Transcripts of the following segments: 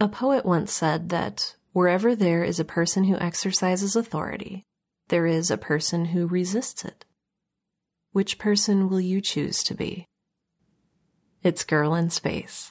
A poet once said that wherever there is a person who exercises authority, there is a person who resists it. Which person will you choose to be? It's Girl in Space.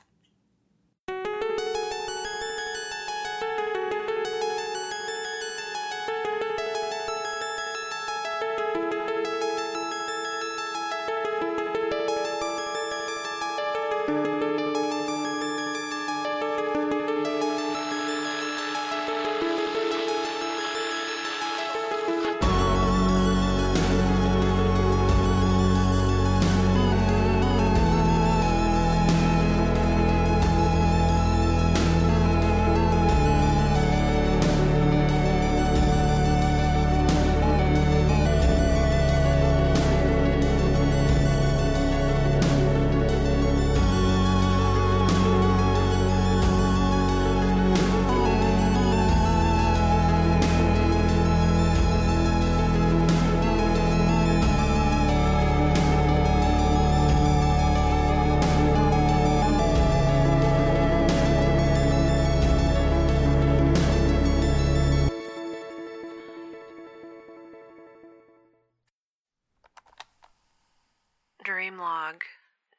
Dream log,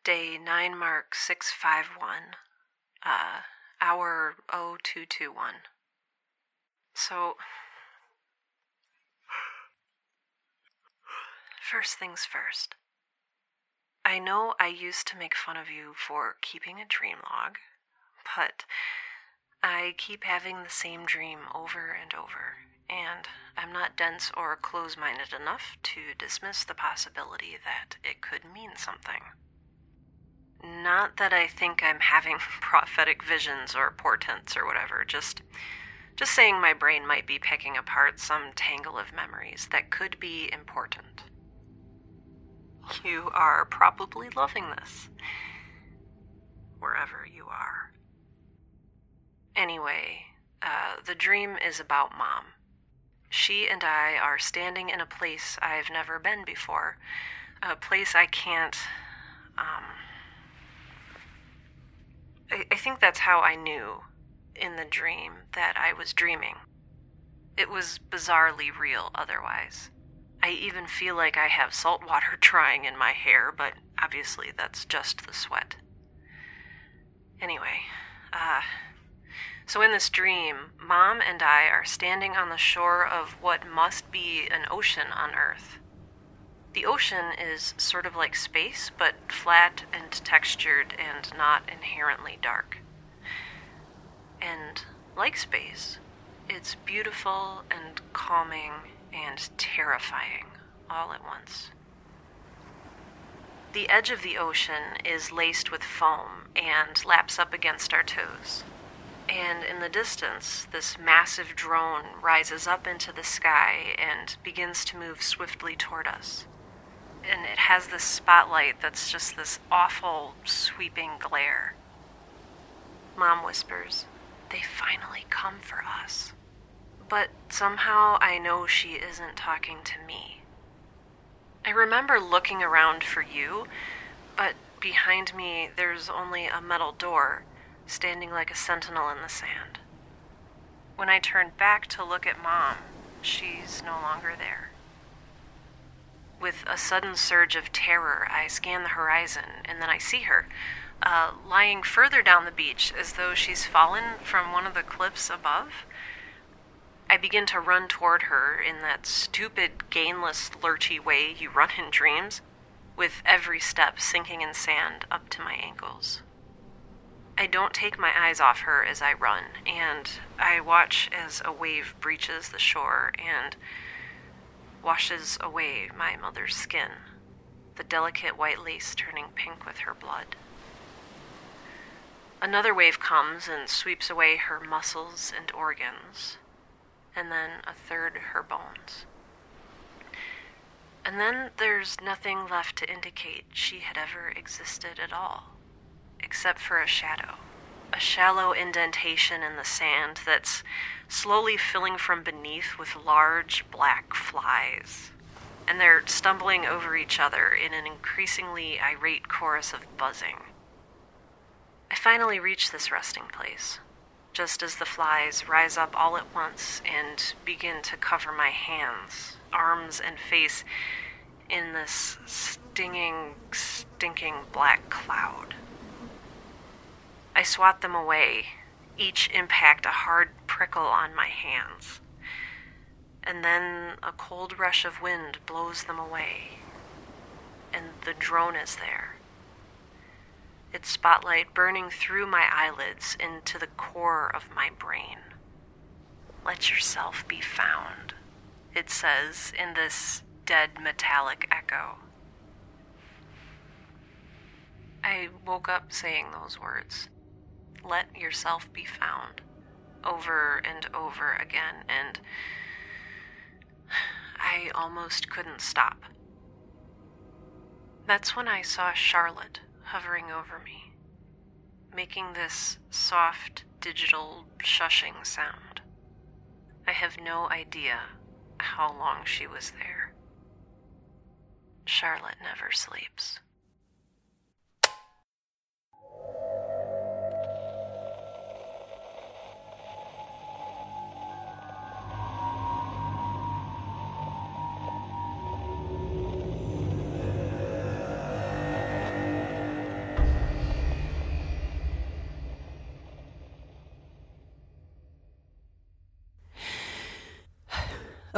day 9 mark 651, uh, hour 0221. So, first things first. I know I used to make fun of you for keeping a dream log, but I keep having the same dream over and over, and I'm not dense or close minded enough to dismiss the possibility that it could mean something. Not that I think I'm having prophetic visions or portents or whatever, just just saying my brain might be picking apart some tangle of memories that could be important. You are probably loving this. Wherever you are. Anyway, uh, the dream is about mom. She and I are standing in a place I've never been before, a place I can't. Um, I, I think that's how I knew in the dream that I was dreaming. It was bizarrely real otherwise. I even feel like I have salt water drying in my hair, but obviously that's just the sweat. Anyway, uh, so in this dream, Mom and I are standing on the shore of what must be an ocean on Earth. The ocean is sort of like space, but flat and textured and not inherently dark. And like space, it's beautiful and calming and terrifying all at once. The edge of the ocean is laced with foam and laps up against our toes. And in the distance, this massive drone rises up into the sky and begins to move swiftly toward us. And it has this spotlight that's just this awful, sweeping glare. Mom whispers, They finally come for us. But somehow I know she isn't talking to me. I remember looking around for you, but behind me there's only a metal door standing like a sentinel in the sand. When I turn back to look at Mom, she's no longer there. With a sudden surge of terror, I scan the horizon and then I see her, uh, lying further down the beach as though she's fallen from one of the cliffs above. I begin to run toward her in that stupid, gainless, lurchy way you run in dreams, with every step sinking in sand up to my ankles. I don't take my eyes off her as I run, and I watch as a wave breaches the shore and washes away my mother's skin, the delicate white lace turning pink with her blood. Another wave comes and sweeps away her muscles and organs, and then a third her bones. And then there's nothing left to indicate she had ever existed at all except for a shadow. A shallow indentation in the sand that's slowly filling from beneath with large black flies. And they're stumbling over each other in an increasingly irate chorus of buzzing. I finally reach this resting place, just as the flies rise up all at once and begin to cover my hands, arms, and face in this stinging, stinking black cloud. I swat them away, each impact a hard prickle on my hands. And then a cold rush of wind blows them away, and the drone is there its spotlight burning through my eyelids into the core of my brain. Let yourself be found, it says in this dead metallic echo. I woke up saying those words. Let yourself be found. Over and over again, and I almost couldn't stop. That's when I saw Charlotte hovering over me, making this soft digital shushing sound. I have no idea how long she was there. Charlotte never sleeps.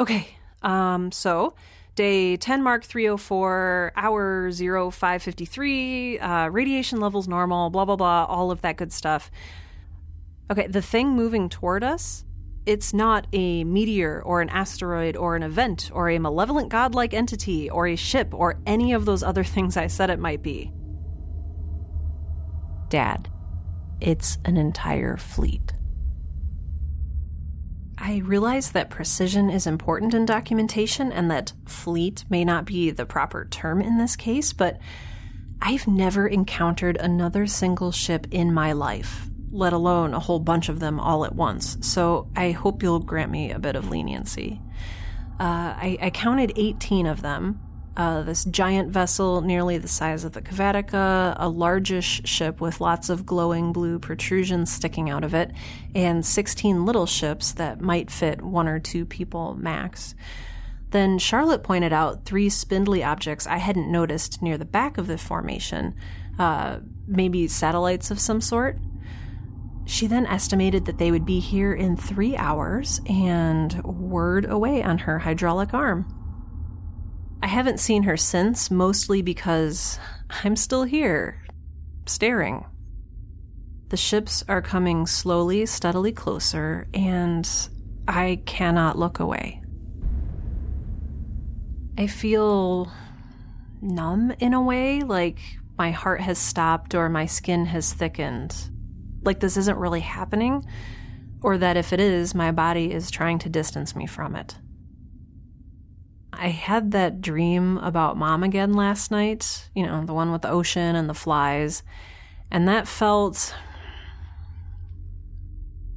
Okay. Um, so day 10 mark 304 hour 0553 uh, radiation levels normal blah blah blah all of that good stuff okay the thing moving toward us it's not a meteor or an asteroid or an event or a malevolent godlike entity or a ship or any of those other things i said it might be dad it's an entire fleet I realize that precision is important in documentation and that fleet may not be the proper term in this case, but I've never encountered another single ship in my life, let alone a whole bunch of them all at once, so I hope you'll grant me a bit of leniency. Uh, I, I counted 18 of them, uh, this giant vessel nearly the size of the Cavatica, a largish ship with lots of glowing blue protrusions sticking out of it, and 16 little ships that might fit one or two people max. Then Charlotte pointed out three spindly objects I hadn't noticed near the back of the formation, uh, maybe satellites of some sort. She then estimated that they would be here in three hours and whirred away on her hydraulic arm. I haven't seen her since, mostly because I'm still here, staring. The ships are coming slowly, steadily closer, and I cannot look away. I feel numb in a way, like my heart has stopped or my skin has thickened. Like this isn't really happening, or that if it is, my body is trying to distance me from it. I had that dream about mom again last night, you know, the one with the ocean and the flies. And that felt.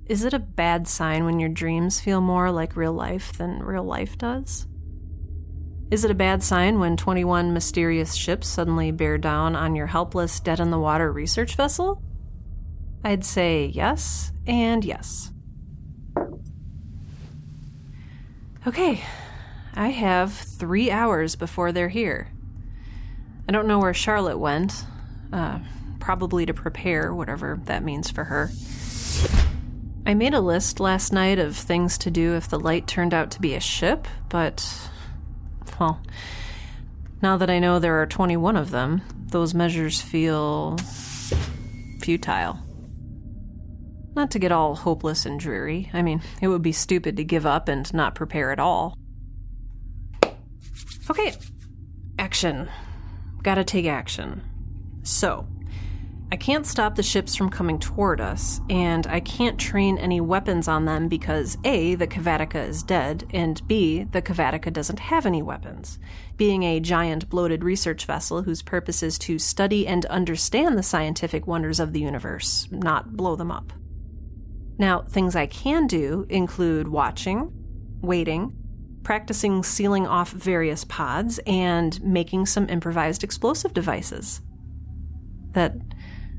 Is it a bad sign when your dreams feel more like real life than real life does? Is it a bad sign when 21 mysterious ships suddenly bear down on your helpless, dead in the water research vessel? I'd say yes and yes. Okay, I have three hours before they're here. I don't know where Charlotte went. Uh, probably to prepare, whatever that means for her. I made a list last night of things to do if the light turned out to be a ship, but. Well, now that I know there are 21 of them, those measures feel. futile. Not to get all hopeless and dreary. I mean, it would be stupid to give up and not prepare at all. Okay, action. Gotta take action. So, I can't stop the ships from coming toward us, and I can't train any weapons on them because A, the Cavatica is dead, and B, the Cavatica doesn't have any weapons. Being a giant bloated research vessel whose purpose is to study and understand the scientific wonders of the universe, not blow them up. Now, things I can do include watching, waiting, practicing sealing off various pods, and making some improvised explosive devices. That,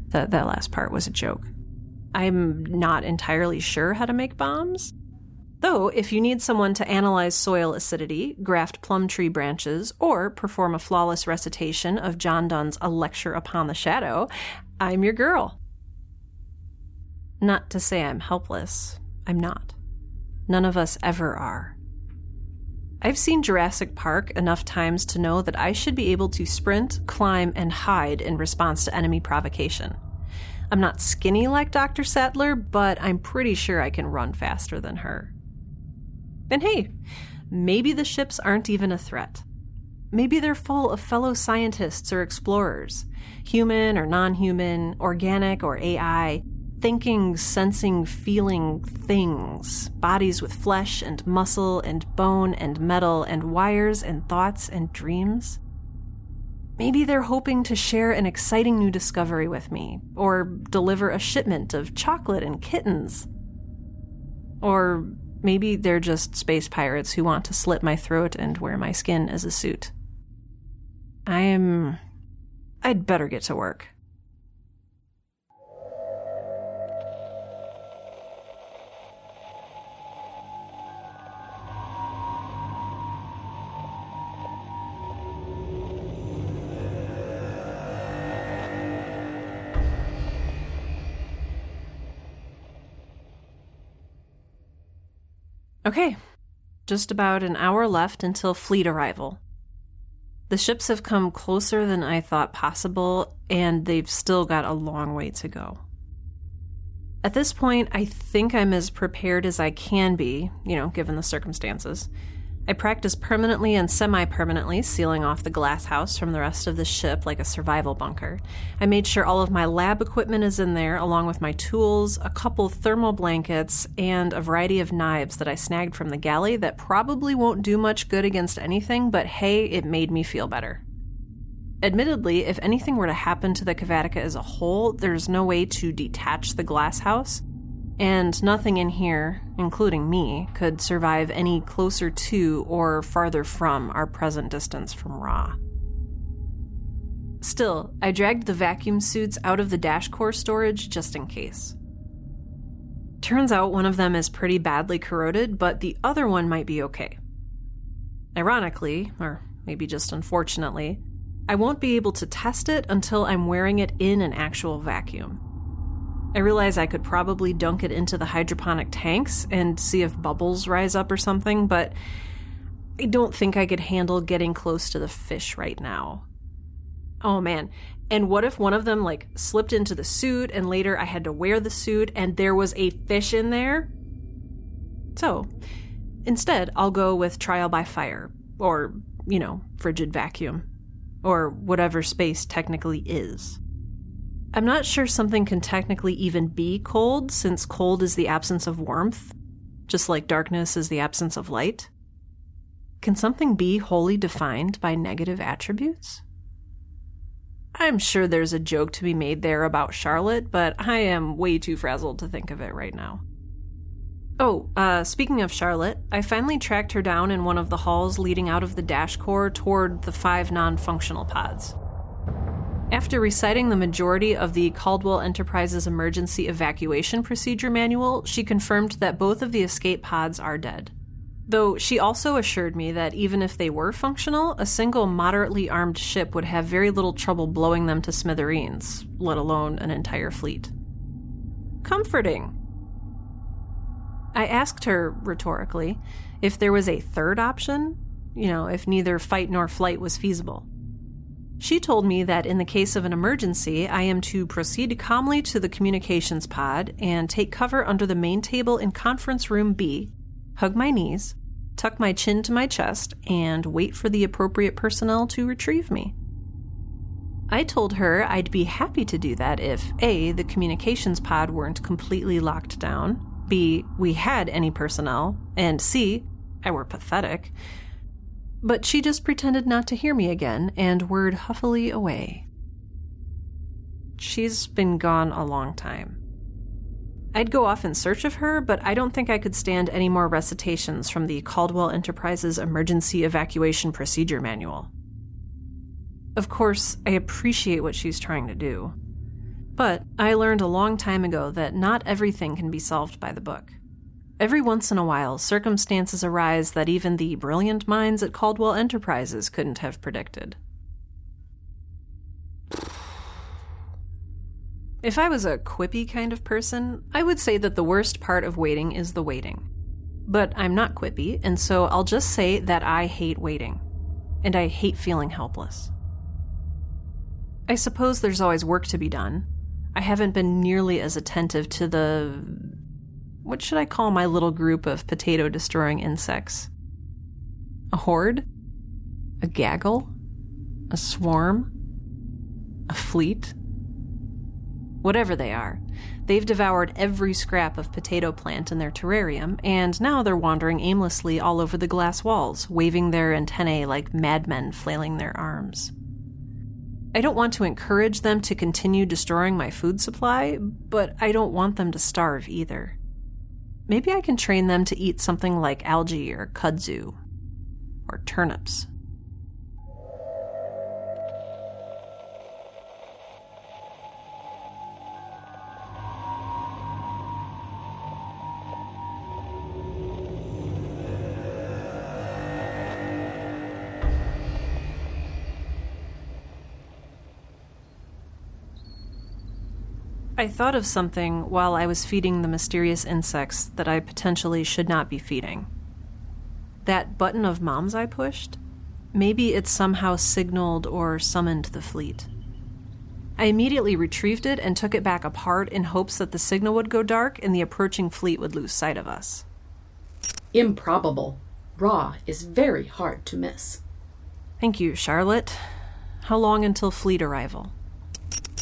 that, that last part was a joke. I'm not entirely sure how to make bombs. Though, if you need someone to analyze soil acidity, graft plum tree branches, or perform a flawless recitation of John Donne's A Lecture Upon the Shadow, I'm your girl. Not to say I'm helpless. I'm not. None of us ever are. I've seen Jurassic Park enough times to know that I should be able to sprint, climb, and hide in response to enemy provocation. I'm not skinny like Dr. Sattler, but I'm pretty sure I can run faster than her. And hey, maybe the ships aren't even a threat. Maybe they're full of fellow scientists or explorers, human or non human, organic or AI, thinking, sensing, feeling things, bodies with flesh and muscle and bone and metal and wires and thoughts and dreams. Maybe they're hoping to share an exciting new discovery with me, or deliver a shipment of chocolate and kittens. Or Maybe they're just space pirates who want to slit my throat and wear my skin as a suit. I am. I'd better get to work. Okay, just about an hour left until fleet arrival. The ships have come closer than I thought possible, and they've still got a long way to go. At this point, I think I'm as prepared as I can be, you know, given the circumstances. I practice permanently and semi permanently sealing off the glass house from the rest of the ship like a survival bunker. I made sure all of my lab equipment is in there, along with my tools, a couple thermal blankets, and a variety of knives that I snagged from the galley that probably won't do much good against anything, but hey, it made me feel better. Admittedly, if anything were to happen to the Cavatica as a whole, there's no way to detach the glass house and nothing in here, including me, could survive any closer to or farther from our present distance from Ra. Still, I dragged the vacuum suits out of the dash core storage just in case. Turns out one of them is pretty badly corroded, but the other one might be okay. Ironically, or maybe just unfortunately, I won't be able to test it until I'm wearing it in an actual vacuum. I realize I could probably dunk it into the hydroponic tanks and see if bubbles rise up or something, but I don't think I could handle getting close to the fish right now. Oh man. And what if one of them like slipped into the suit and later I had to wear the suit and there was a fish in there? So, instead, I'll go with trial by fire or, you know, frigid vacuum or whatever space technically is. I'm not sure something can technically even be cold, since cold is the absence of warmth, just like darkness is the absence of light. Can something be wholly defined by negative attributes? I'm sure there's a joke to be made there about Charlotte, but I am way too frazzled to think of it right now. Oh, uh, speaking of Charlotte, I finally tracked her down in one of the halls leading out of the dash core toward the five non functional pods. After reciting the majority of the Caldwell Enterprises Emergency Evacuation Procedure Manual, she confirmed that both of the escape pods are dead. Though she also assured me that even if they were functional, a single moderately armed ship would have very little trouble blowing them to smithereens, let alone an entire fleet. Comforting. I asked her, rhetorically, if there was a third option, you know, if neither fight nor flight was feasible. She told me that in the case of an emergency, I am to proceed calmly to the communications pod and take cover under the main table in conference room B, hug my knees, tuck my chin to my chest, and wait for the appropriate personnel to retrieve me. I told her I'd be happy to do that if A, the communications pod weren't completely locked down, B, we had any personnel, and C, I were pathetic, but she just pretended not to hear me again and whirred huffily away. She's been gone a long time. I'd go off in search of her, but I don't think I could stand any more recitations from the Caldwell Enterprises Emergency Evacuation Procedure Manual. Of course, I appreciate what she's trying to do. But I learned a long time ago that not everything can be solved by the book. Every once in a while, circumstances arise that even the brilliant minds at Caldwell Enterprises couldn't have predicted. If I was a quippy kind of person, I would say that the worst part of waiting is the waiting. But I'm not quippy, and so I'll just say that I hate waiting. And I hate feeling helpless. I suppose there's always work to be done. I haven't been nearly as attentive to the what should I call my little group of potato destroying insects? A horde? A gaggle? A swarm? A fleet? Whatever they are, they've devoured every scrap of potato plant in their terrarium, and now they're wandering aimlessly all over the glass walls, waving their antennae like madmen flailing their arms. I don't want to encourage them to continue destroying my food supply, but I don't want them to starve either. Maybe I can train them to eat something like algae or kudzu or turnips. I thought of something while I was feeding the mysterious insects that I potentially should not be feeding. That button of mom's I pushed? Maybe it somehow signaled or summoned the fleet. I immediately retrieved it and took it back apart in hopes that the signal would go dark and the approaching fleet would lose sight of us. Improbable. Ra is very hard to miss. Thank you, Charlotte. How long until fleet arrival?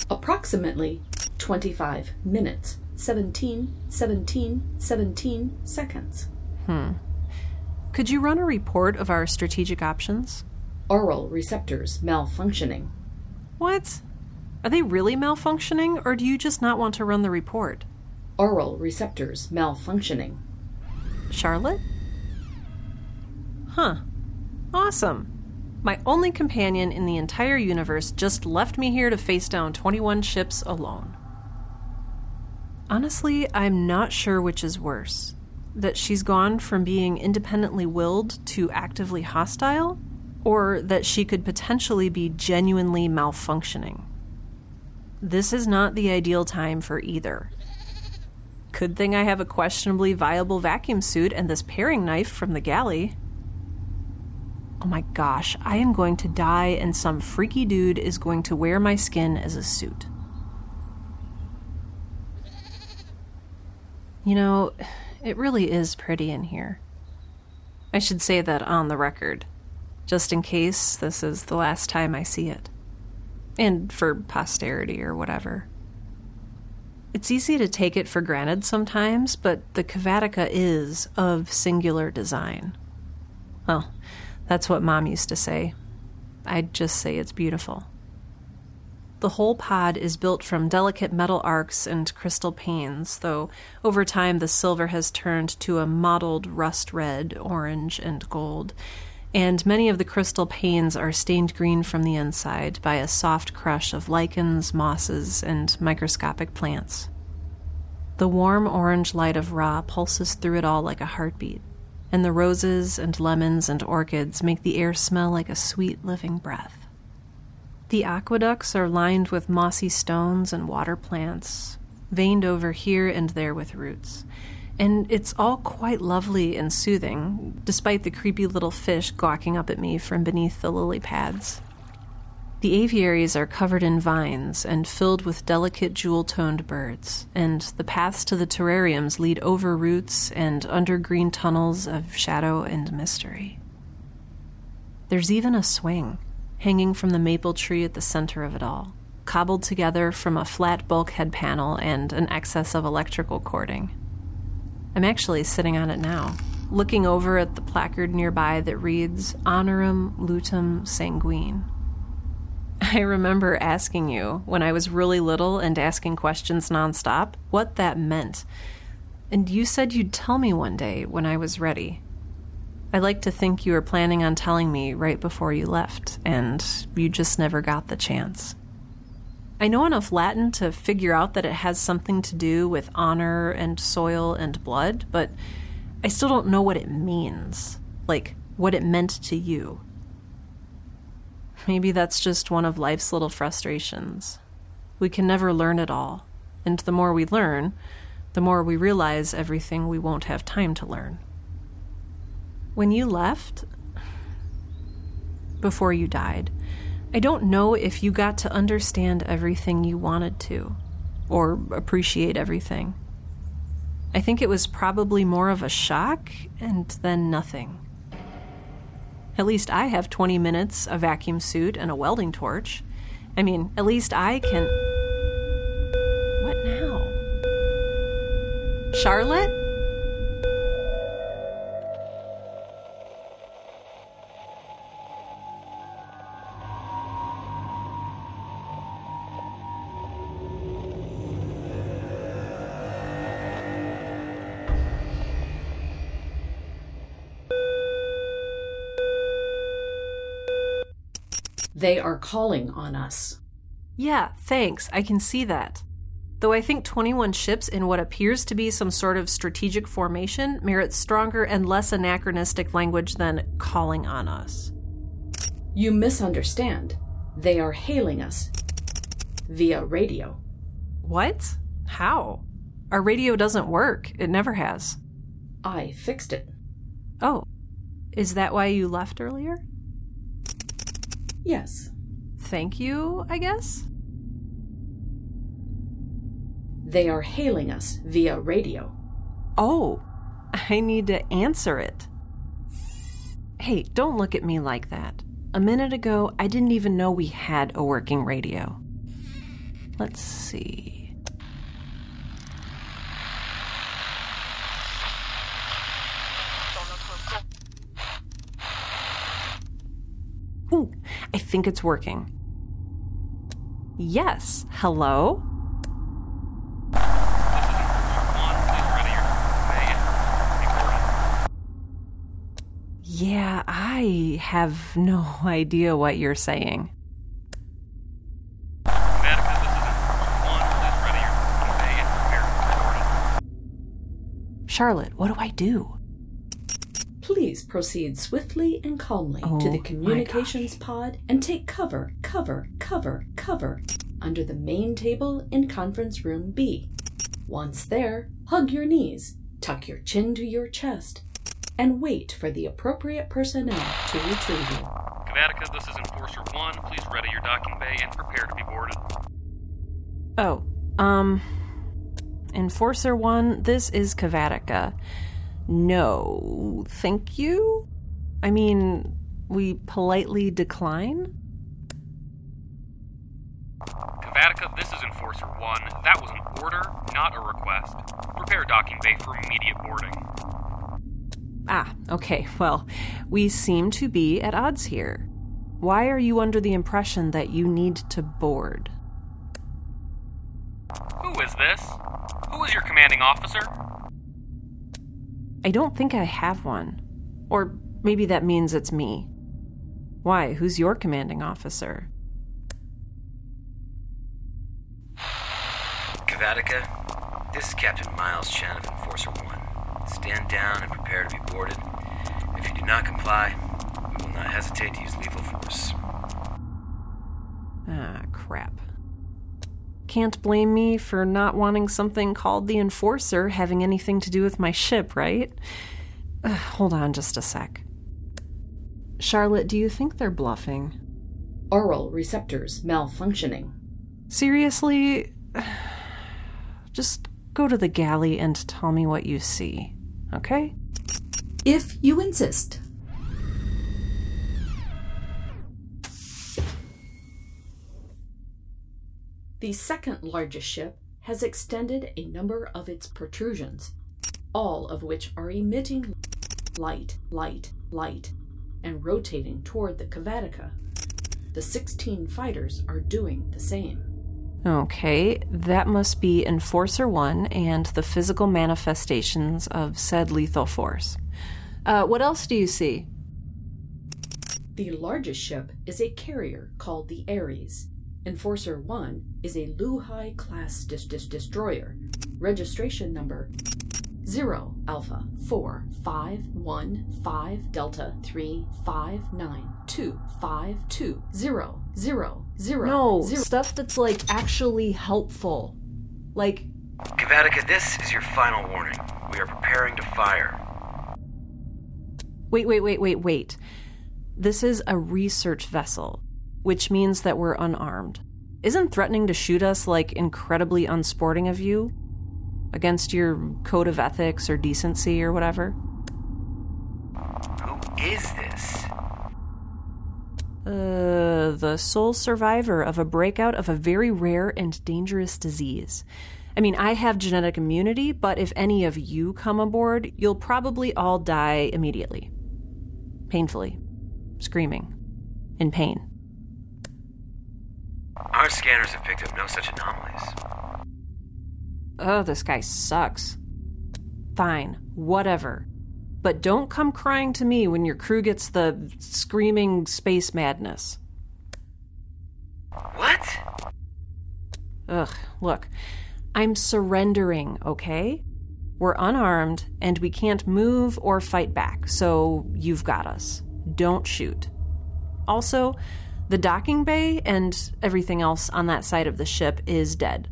Approximately 25 minutes, 17, 17, 17 seconds. Hmm. Could you run a report of our strategic options? Aural receptors malfunctioning. What? Are they really malfunctioning, or do you just not want to run the report? Aural receptors malfunctioning. Charlotte? Huh. Awesome. My only companion in the entire universe just left me here to face down 21 ships alone. Honestly, I'm not sure which is worse. That she's gone from being independently willed to actively hostile, or that she could potentially be genuinely malfunctioning. This is not the ideal time for either. Good thing I have a questionably viable vacuum suit and this paring knife from the galley. Oh my gosh, I am going to die, and some freaky dude is going to wear my skin as a suit. You know, it really is pretty in here. I should say that on the record, just in case this is the last time I see it. And for posterity or whatever. It's easy to take it for granted sometimes, but the Cavatica is of singular design. Well, that's what Mom used to say. I'd just say it's beautiful. The whole pod is built from delicate metal arcs and crystal panes, though over time the silver has turned to a mottled rust red, orange, and gold, and many of the crystal panes are stained green from the inside by a soft crush of lichens, mosses, and microscopic plants. The warm orange light of Ra pulses through it all like a heartbeat, and the roses and lemons and orchids make the air smell like a sweet living breath. The aqueducts are lined with mossy stones and water plants, veined over here and there with roots. And it's all quite lovely and soothing, despite the creepy little fish gawking up at me from beneath the lily pads. The aviaries are covered in vines and filled with delicate jewel toned birds, and the paths to the terrariums lead over roots and under green tunnels of shadow and mystery. There's even a swing hanging from the maple tree at the center of it all, cobbled together from a flat bulkhead panel and an excess of electrical cording. I'm actually sitting on it now, looking over at the placard nearby that reads Honorum Lutum Sanguine. I remember asking you when I was really little and asking questions nonstop what that meant. And you said you'd tell me one day when I was ready. I like to think you were planning on telling me right before you left, and you just never got the chance. I know enough Latin to figure out that it has something to do with honor and soil and blood, but I still don't know what it means. Like, what it meant to you. Maybe that's just one of life's little frustrations. We can never learn it all, and the more we learn, the more we realize everything we won't have time to learn. When you left, before you died, I don't know if you got to understand everything you wanted to, or appreciate everything. I think it was probably more of a shock and then nothing. At least I have 20 minutes, a vacuum suit, and a welding torch. I mean, at least I can. What now? Charlotte? They are calling on us. Yeah, thanks. I can see that. Though I think 21 ships in what appears to be some sort of strategic formation merits stronger and less anachronistic language than calling on us. You misunderstand. They are hailing us via radio. What? How? Our radio doesn't work. It never has. I fixed it. Oh. Is that why you left earlier? Yes. Thank you, I guess? They are hailing us via radio. Oh, I need to answer it. Hey, don't look at me like that. A minute ago, I didn't even know we had a working radio. Let's see. I think it's working. Yes, hello? Yeah, I have no idea what you're saying. Charlotte, what do I do? Please proceed swiftly and calmly oh, to the communications pod and take cover, cover, cover, cover under the main table in conference room B. Once there, hug your knees, tuck your chin to your chest, and wait for the appropriate personnel to retrieve you. Cavatica, this is Enforcer 1. Please ready your docking bay and prepare to be boarded. Oh, um. Enforcer 1, this is Cavatica. No, thank you? I mean, we politely decline? Cavatica, this is Enforcer 1. That was an order, not a request. Prepare docking bay for immediate boarding. Ah, okay, well, we seem to be at odds here. Why are you under the impression that you need to board? Who is this? Who is your commanding officer? I don't think I have one. Or maybe that means it's me. Why? Who's your commanding officer? Cavatica, this is Captain Miles Chen of Enforcer 1. Stand down and prepare to be boarded. If you do not comply, we will not hesitate to use lethal force. Ah, crap. Can't blame me for not wanting something called the Enforcer having anything to do with my ship, right? Uh, hold on just a sec. Charlotte, do you think they're bluffing? Aural receptors malfunctioning. Seriously? Just go to the galley and tell me what you see, okay? If you insist. The second largest ship has extended a number of its protrusions, all of which are emitting light, light, light, and rotating toward the Cavatica. The 16 fighters are doing the same. Okay, that must be Enforcer 1 and the physical manifestations of said lethal force. Uh, what else do you see? The largest ship is a carrier called the Ares. Enforcer 1 is a Luhai class dis- dis- destroyer. Registration number 0 Alpha 4 5 1 5 Delta 3 5 9 2 5 2 0 0 0 No, 0. stuff that's like actually helpful. Like, Cavatica, this is your final warning. We are preparing to fire. wait, wait, wait, wait, wait. This is a research vessel, which means that we're unarmed. Isn't threatening to shoot us like incredibly unsporting of you? Against your code of ethics or decency or whatever? Who is this? Uh, the sole survivor of a breakout of a very rare and dangerous disease. I mean, I have genetic immunity, but if any of you come aboard, you'll probably all die immediately. Painfully. Screaming. In pain. Our scanners have picked up no such anomalies. Oh, this guy sucks. Fine, whatever. But don't come crying to me when your crew gets the screaming space madness. What? Ugh, look, I'm surrendering, okay? We're unarmed and we can't move or fight back, so you've got us. Don't shoot. Also, the docking bay and everything else on that side of the ship is dead.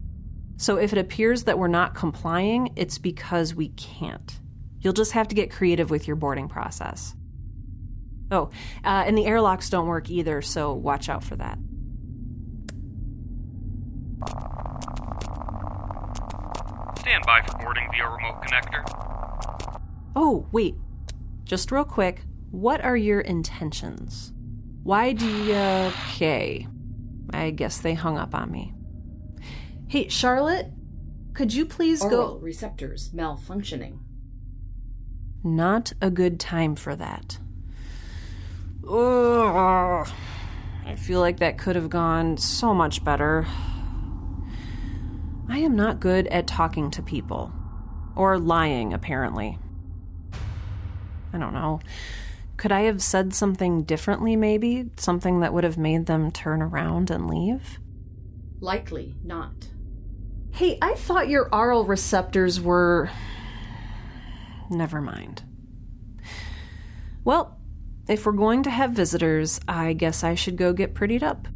So if it appears that we're not complying, it's because we can't. You'll just have to get creative with your boarding process. Oh, uh, and the airlocks don't work either, so watch out for that. Stand by for boarding via remote connector. Oh, wait. Just real quick, what are your intentions? Why do you. Okay. I guess they hung up on me. Hey, Charlotte, could you please Aural go. receptors malfunctioning. Not a good time for that. Ugh. I feel like that could have gone so much better. I am not good at talking to people. Or lying, apparently. I don't know. Could I have said something differently, maybe? Something that would have made them turn around and leave? Likely not. Hey, I thought your aural receptors were. Never mind. Well, if we're going to have visitors, I guess I should go get prettied up.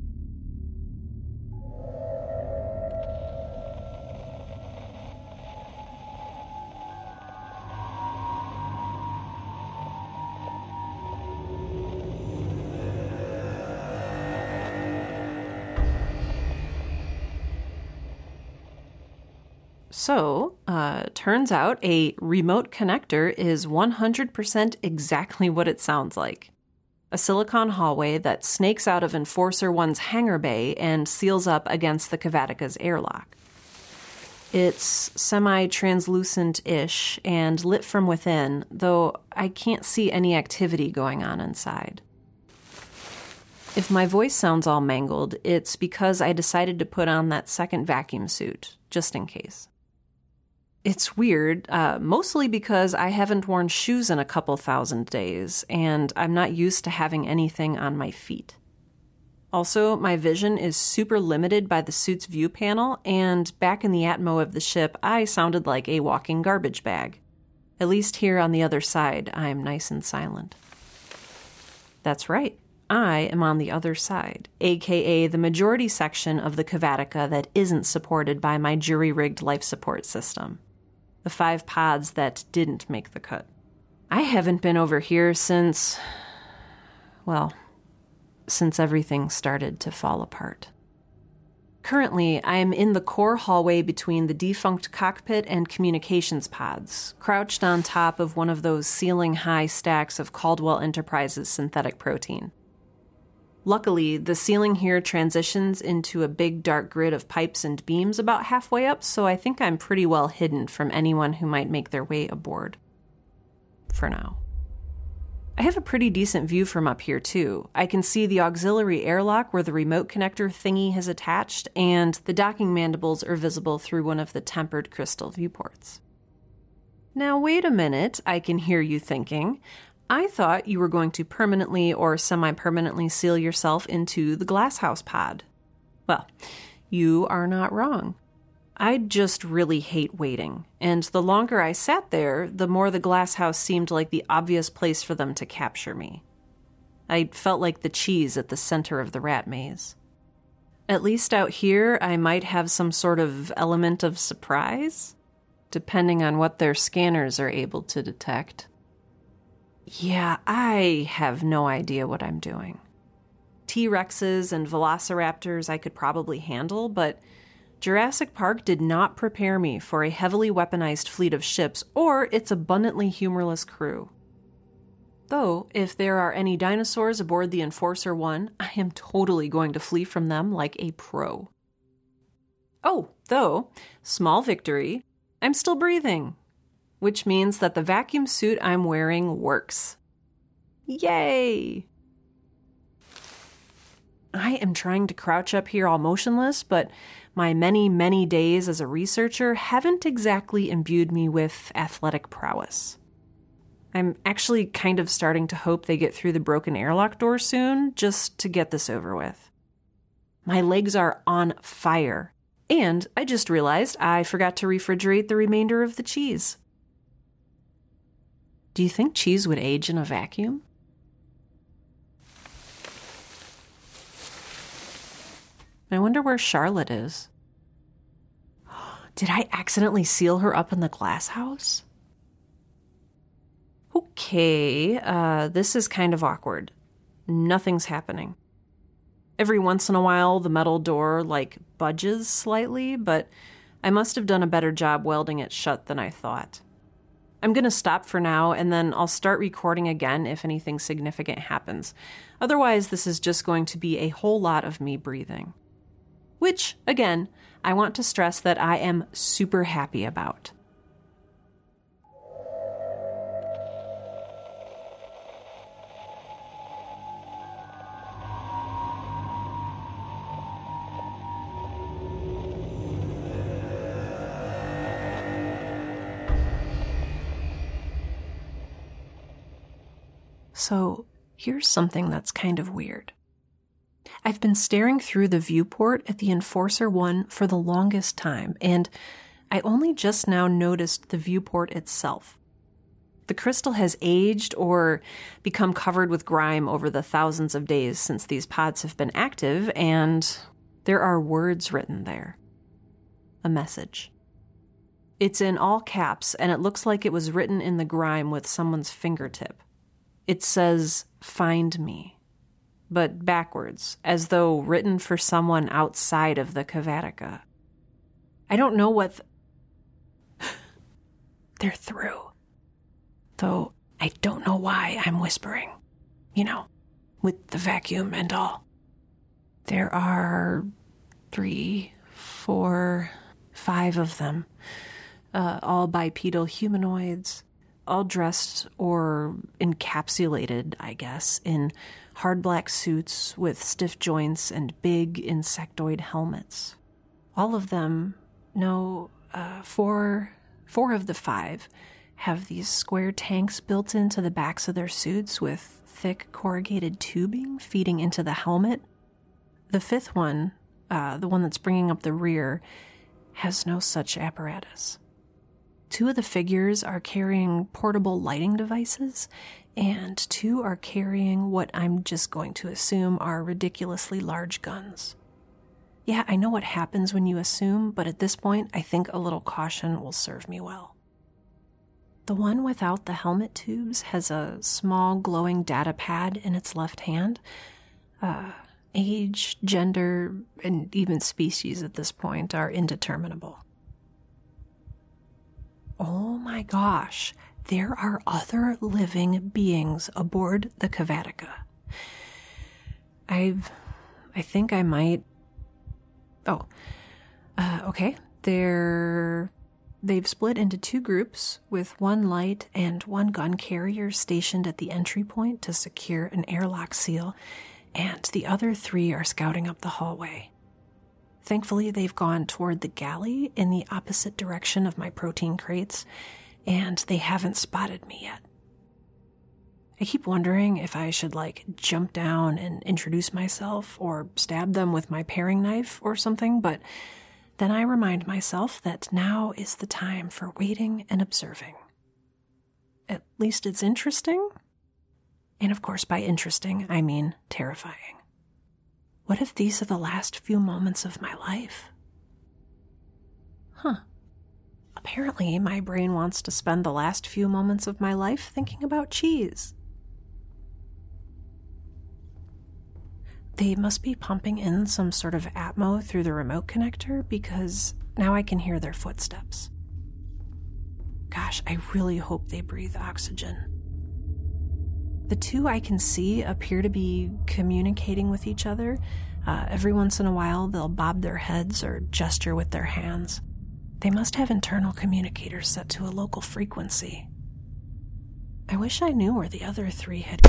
So, uh, turns out a remote connector is 100% exactly what it sounds like a silicon hallway that snakes out of Enforcer 1's hangar bay and seals up against the Cavatica's airlock. It's semi translucent ish and lit from within, though I can't see any activity going on inside. If my voice sounds all mangled, it's because I decided to put on that second vacuum suit, just in case. It's weird, uh, mostly because I haven't worn shoes in a couple thousand days, and I'm not used to having anything on my feet. Also, my vision is super limited by the suit's view panel, and back in the Atmo of the ship, I sounded like a walking garbage bag. At least here on the other side, I'm nice and silent. That's right. I am on the other side, aka the majority section of the Cavatica that isn't supported by my jury rigged life support system. The five pods that didn't make the cut. I haven't been over here since. well, since everything started to fall apart. Currently, I am in the core hallway between the defunct cockpit and communications pods, crouched on top of one of those ceiling high stacks of Caldwell Enterprises synthetic protein. Luckily, the ceiling here transitions into a big dark grid of pipes and beams about halfway up, so I think I'm pretty well hidden from anyone who might make their way aboard. For now. I have a pretty decent view from up here, too. I can see the auxiliary airlock where the remote connector thingy has attached, and the docking mandibles are visible through one of the tempered crystal viewports. Now, wait a minute, I can hear you thinking. I thought you were going to permanently or semi permanently seal yourself into the glasshouse pod. Well, you are not wrong. I just really hate waiting, and the longer I sat there, the more the glasshouse seemed like the obvious place for them to capture me. I felt like the cheese at the center of the rat maze. At least out here, I might have some sort of element of surprise, depending on what their scanners are able to detect. Yeah, I have no idea what I'm doing. T Rexes and velociraptors I could probably handle, but Jurassic Park did not prepare me for a heavily weaponized fleet of ships or its abundantly humorless crew. Though, if there are any dinosaurs aboard the Enforcer 1, I am totally going to flee from them like a pro. Oh, though, small victory, I'm still breathing, which means that the vacuum suit I'm wearing works. Yay! I am trying to crouch up here all motionless, but my many, many days as a researcher haven't exactly imbued me with athletic prowess. I'm actually kind of starting to hope they get through the broken airlock door soon, just to get this over with. My legs are on fire, and I just realized I forgot to refrigerate the remainder of the cheese. Do you think cheese would age in a vacuum? I wonder where Charlotte is. Did I accidentally seal her up in the glass house? Okay, uh, this is kind of awkward. Nothing's happening. Every once in a while, the metal door, like, budges slightly, but I must have done a better job welding it shut than I thought. I'm going to stop for now, and then I'll start recording again if anything significant happens. Otherwise, this is just going to be a whole lot of me breathing. Which, again, I want to stress that I am super happy about. So, here's something that's kind of weird. I've been staring through the viewport at the Enforcer 1 for the longest time, and I only just now noticed the viewport itself. The crystal has aged or become covered with grime over the thousands of days since these pods have been active, and there are words written there. A message. It's in all caps, and it looks like it was written in the grime with someone's fingertip. It says, Find me, but backwards, as though written for someone outside of the Cavatica. I don't know what. Th- They're through. Though I don't know why I'm whispering. You know, with the vacuum and all. There are three, four, five of them, uh, all bipedal humanoids all dressed or encapsulated, I guess, in hard black suits with stiff joints and big insectoid helmets. All of them, no, uh, four, four of the five, have these square tanks built into the backs of their suits with thick corrugated tubing feeding into the helmet. The fifth one, uh, the one that's bringing up the rear, has no such apparatus. Two of the figures are carrying portable lighting devices, and two are carrying what I'm just going to assume are ridiculously large guns. Yeah, I know what happens when you assume, but at this point, I think a little caution will serve me well. The one without the helmet tubes has a small glowing data pad in its left hand. Uh, age, gender, and even species at this point are indeterminable oh my gosh, there are other living beings aboard the Cavatica. I've, I think I might. Oh, uh, okay. They're they've split into two groups with one light and one gun carrier stationed at the entry point to secure an airlock seal, and the other three are scouting up the hallway. Thankfully, they've gone toward the galley in the opposite direction of my protein crates, and they haven't spotted me yet. I keep wondering if I should like jump down and introduce myself or stab them with my paring knife or something, but then I remind myself that now is the time for waiting and observing. At least it's interesting. And of course, by interesting, I mean terrifying. What if these are the last few moments of my life? Huh. Apparently, my brain wants to spend the last few moments of my life thinking about cheese. They must be pumping in some sort of Atmo through the remote connector because now I can hear their footsteps. Gosh, I really hope they breathe oxygen. The two I can see appear to be communicating with each other. Uh, every once in a while, they'll bob their heads or gesture with their hands. They must have internal communicators set to a local frequency. I wish I knew where the other three had.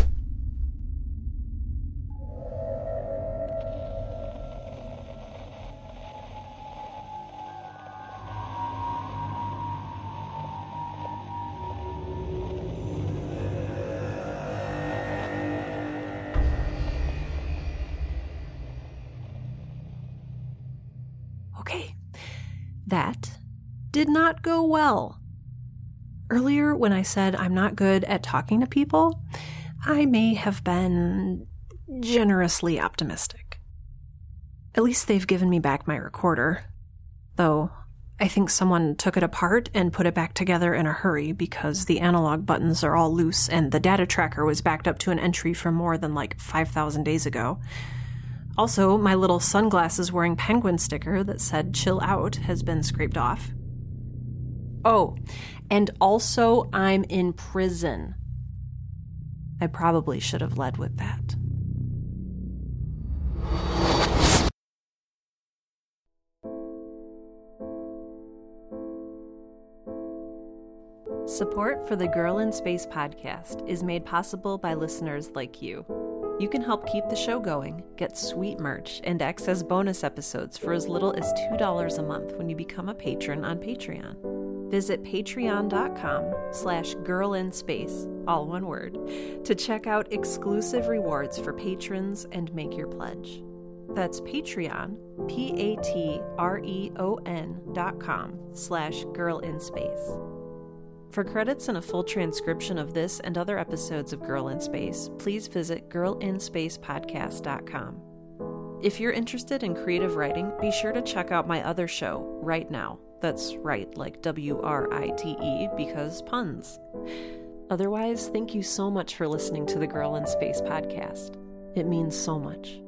That did not go well. Earlier, when I said I'm not good at talking to people, I may have been generously optimistic. At least they've given me back my recorder. Though, I think someone took it apart and put it back together in a hurry because the analog buttons are all loose and the data tracker was backed up to an entry from more than like 5,000 days ago. Also, my little sunglasses wearing penguin sticker that said chill out has been scraped off. Oh, and also I'm in prison. I probably should have led with that. Support for the Girl in Space podcast is made possible by listeners like you. You can help keep the show going, get sweet merch, and access bonus episodes for as little as $2 a month when you become a patron on Patreon. Visit patreon.com slash girlinspace, all one word, to check out exclusive rewards for patrons and make your pledge. That's Patreon, P-A-T-R-E-O-N dot com slash girlinspace. For credits and a full transcription of this and other episodes of Girl in Space, please visit girlinspacepodcast.com. If you're interested in creative writing, be sure to check out my other show, Write Now. That's right, like W R I T E, because puns. Otherwise, thank you so much for listening to the Girl in Space podcast. It means so much.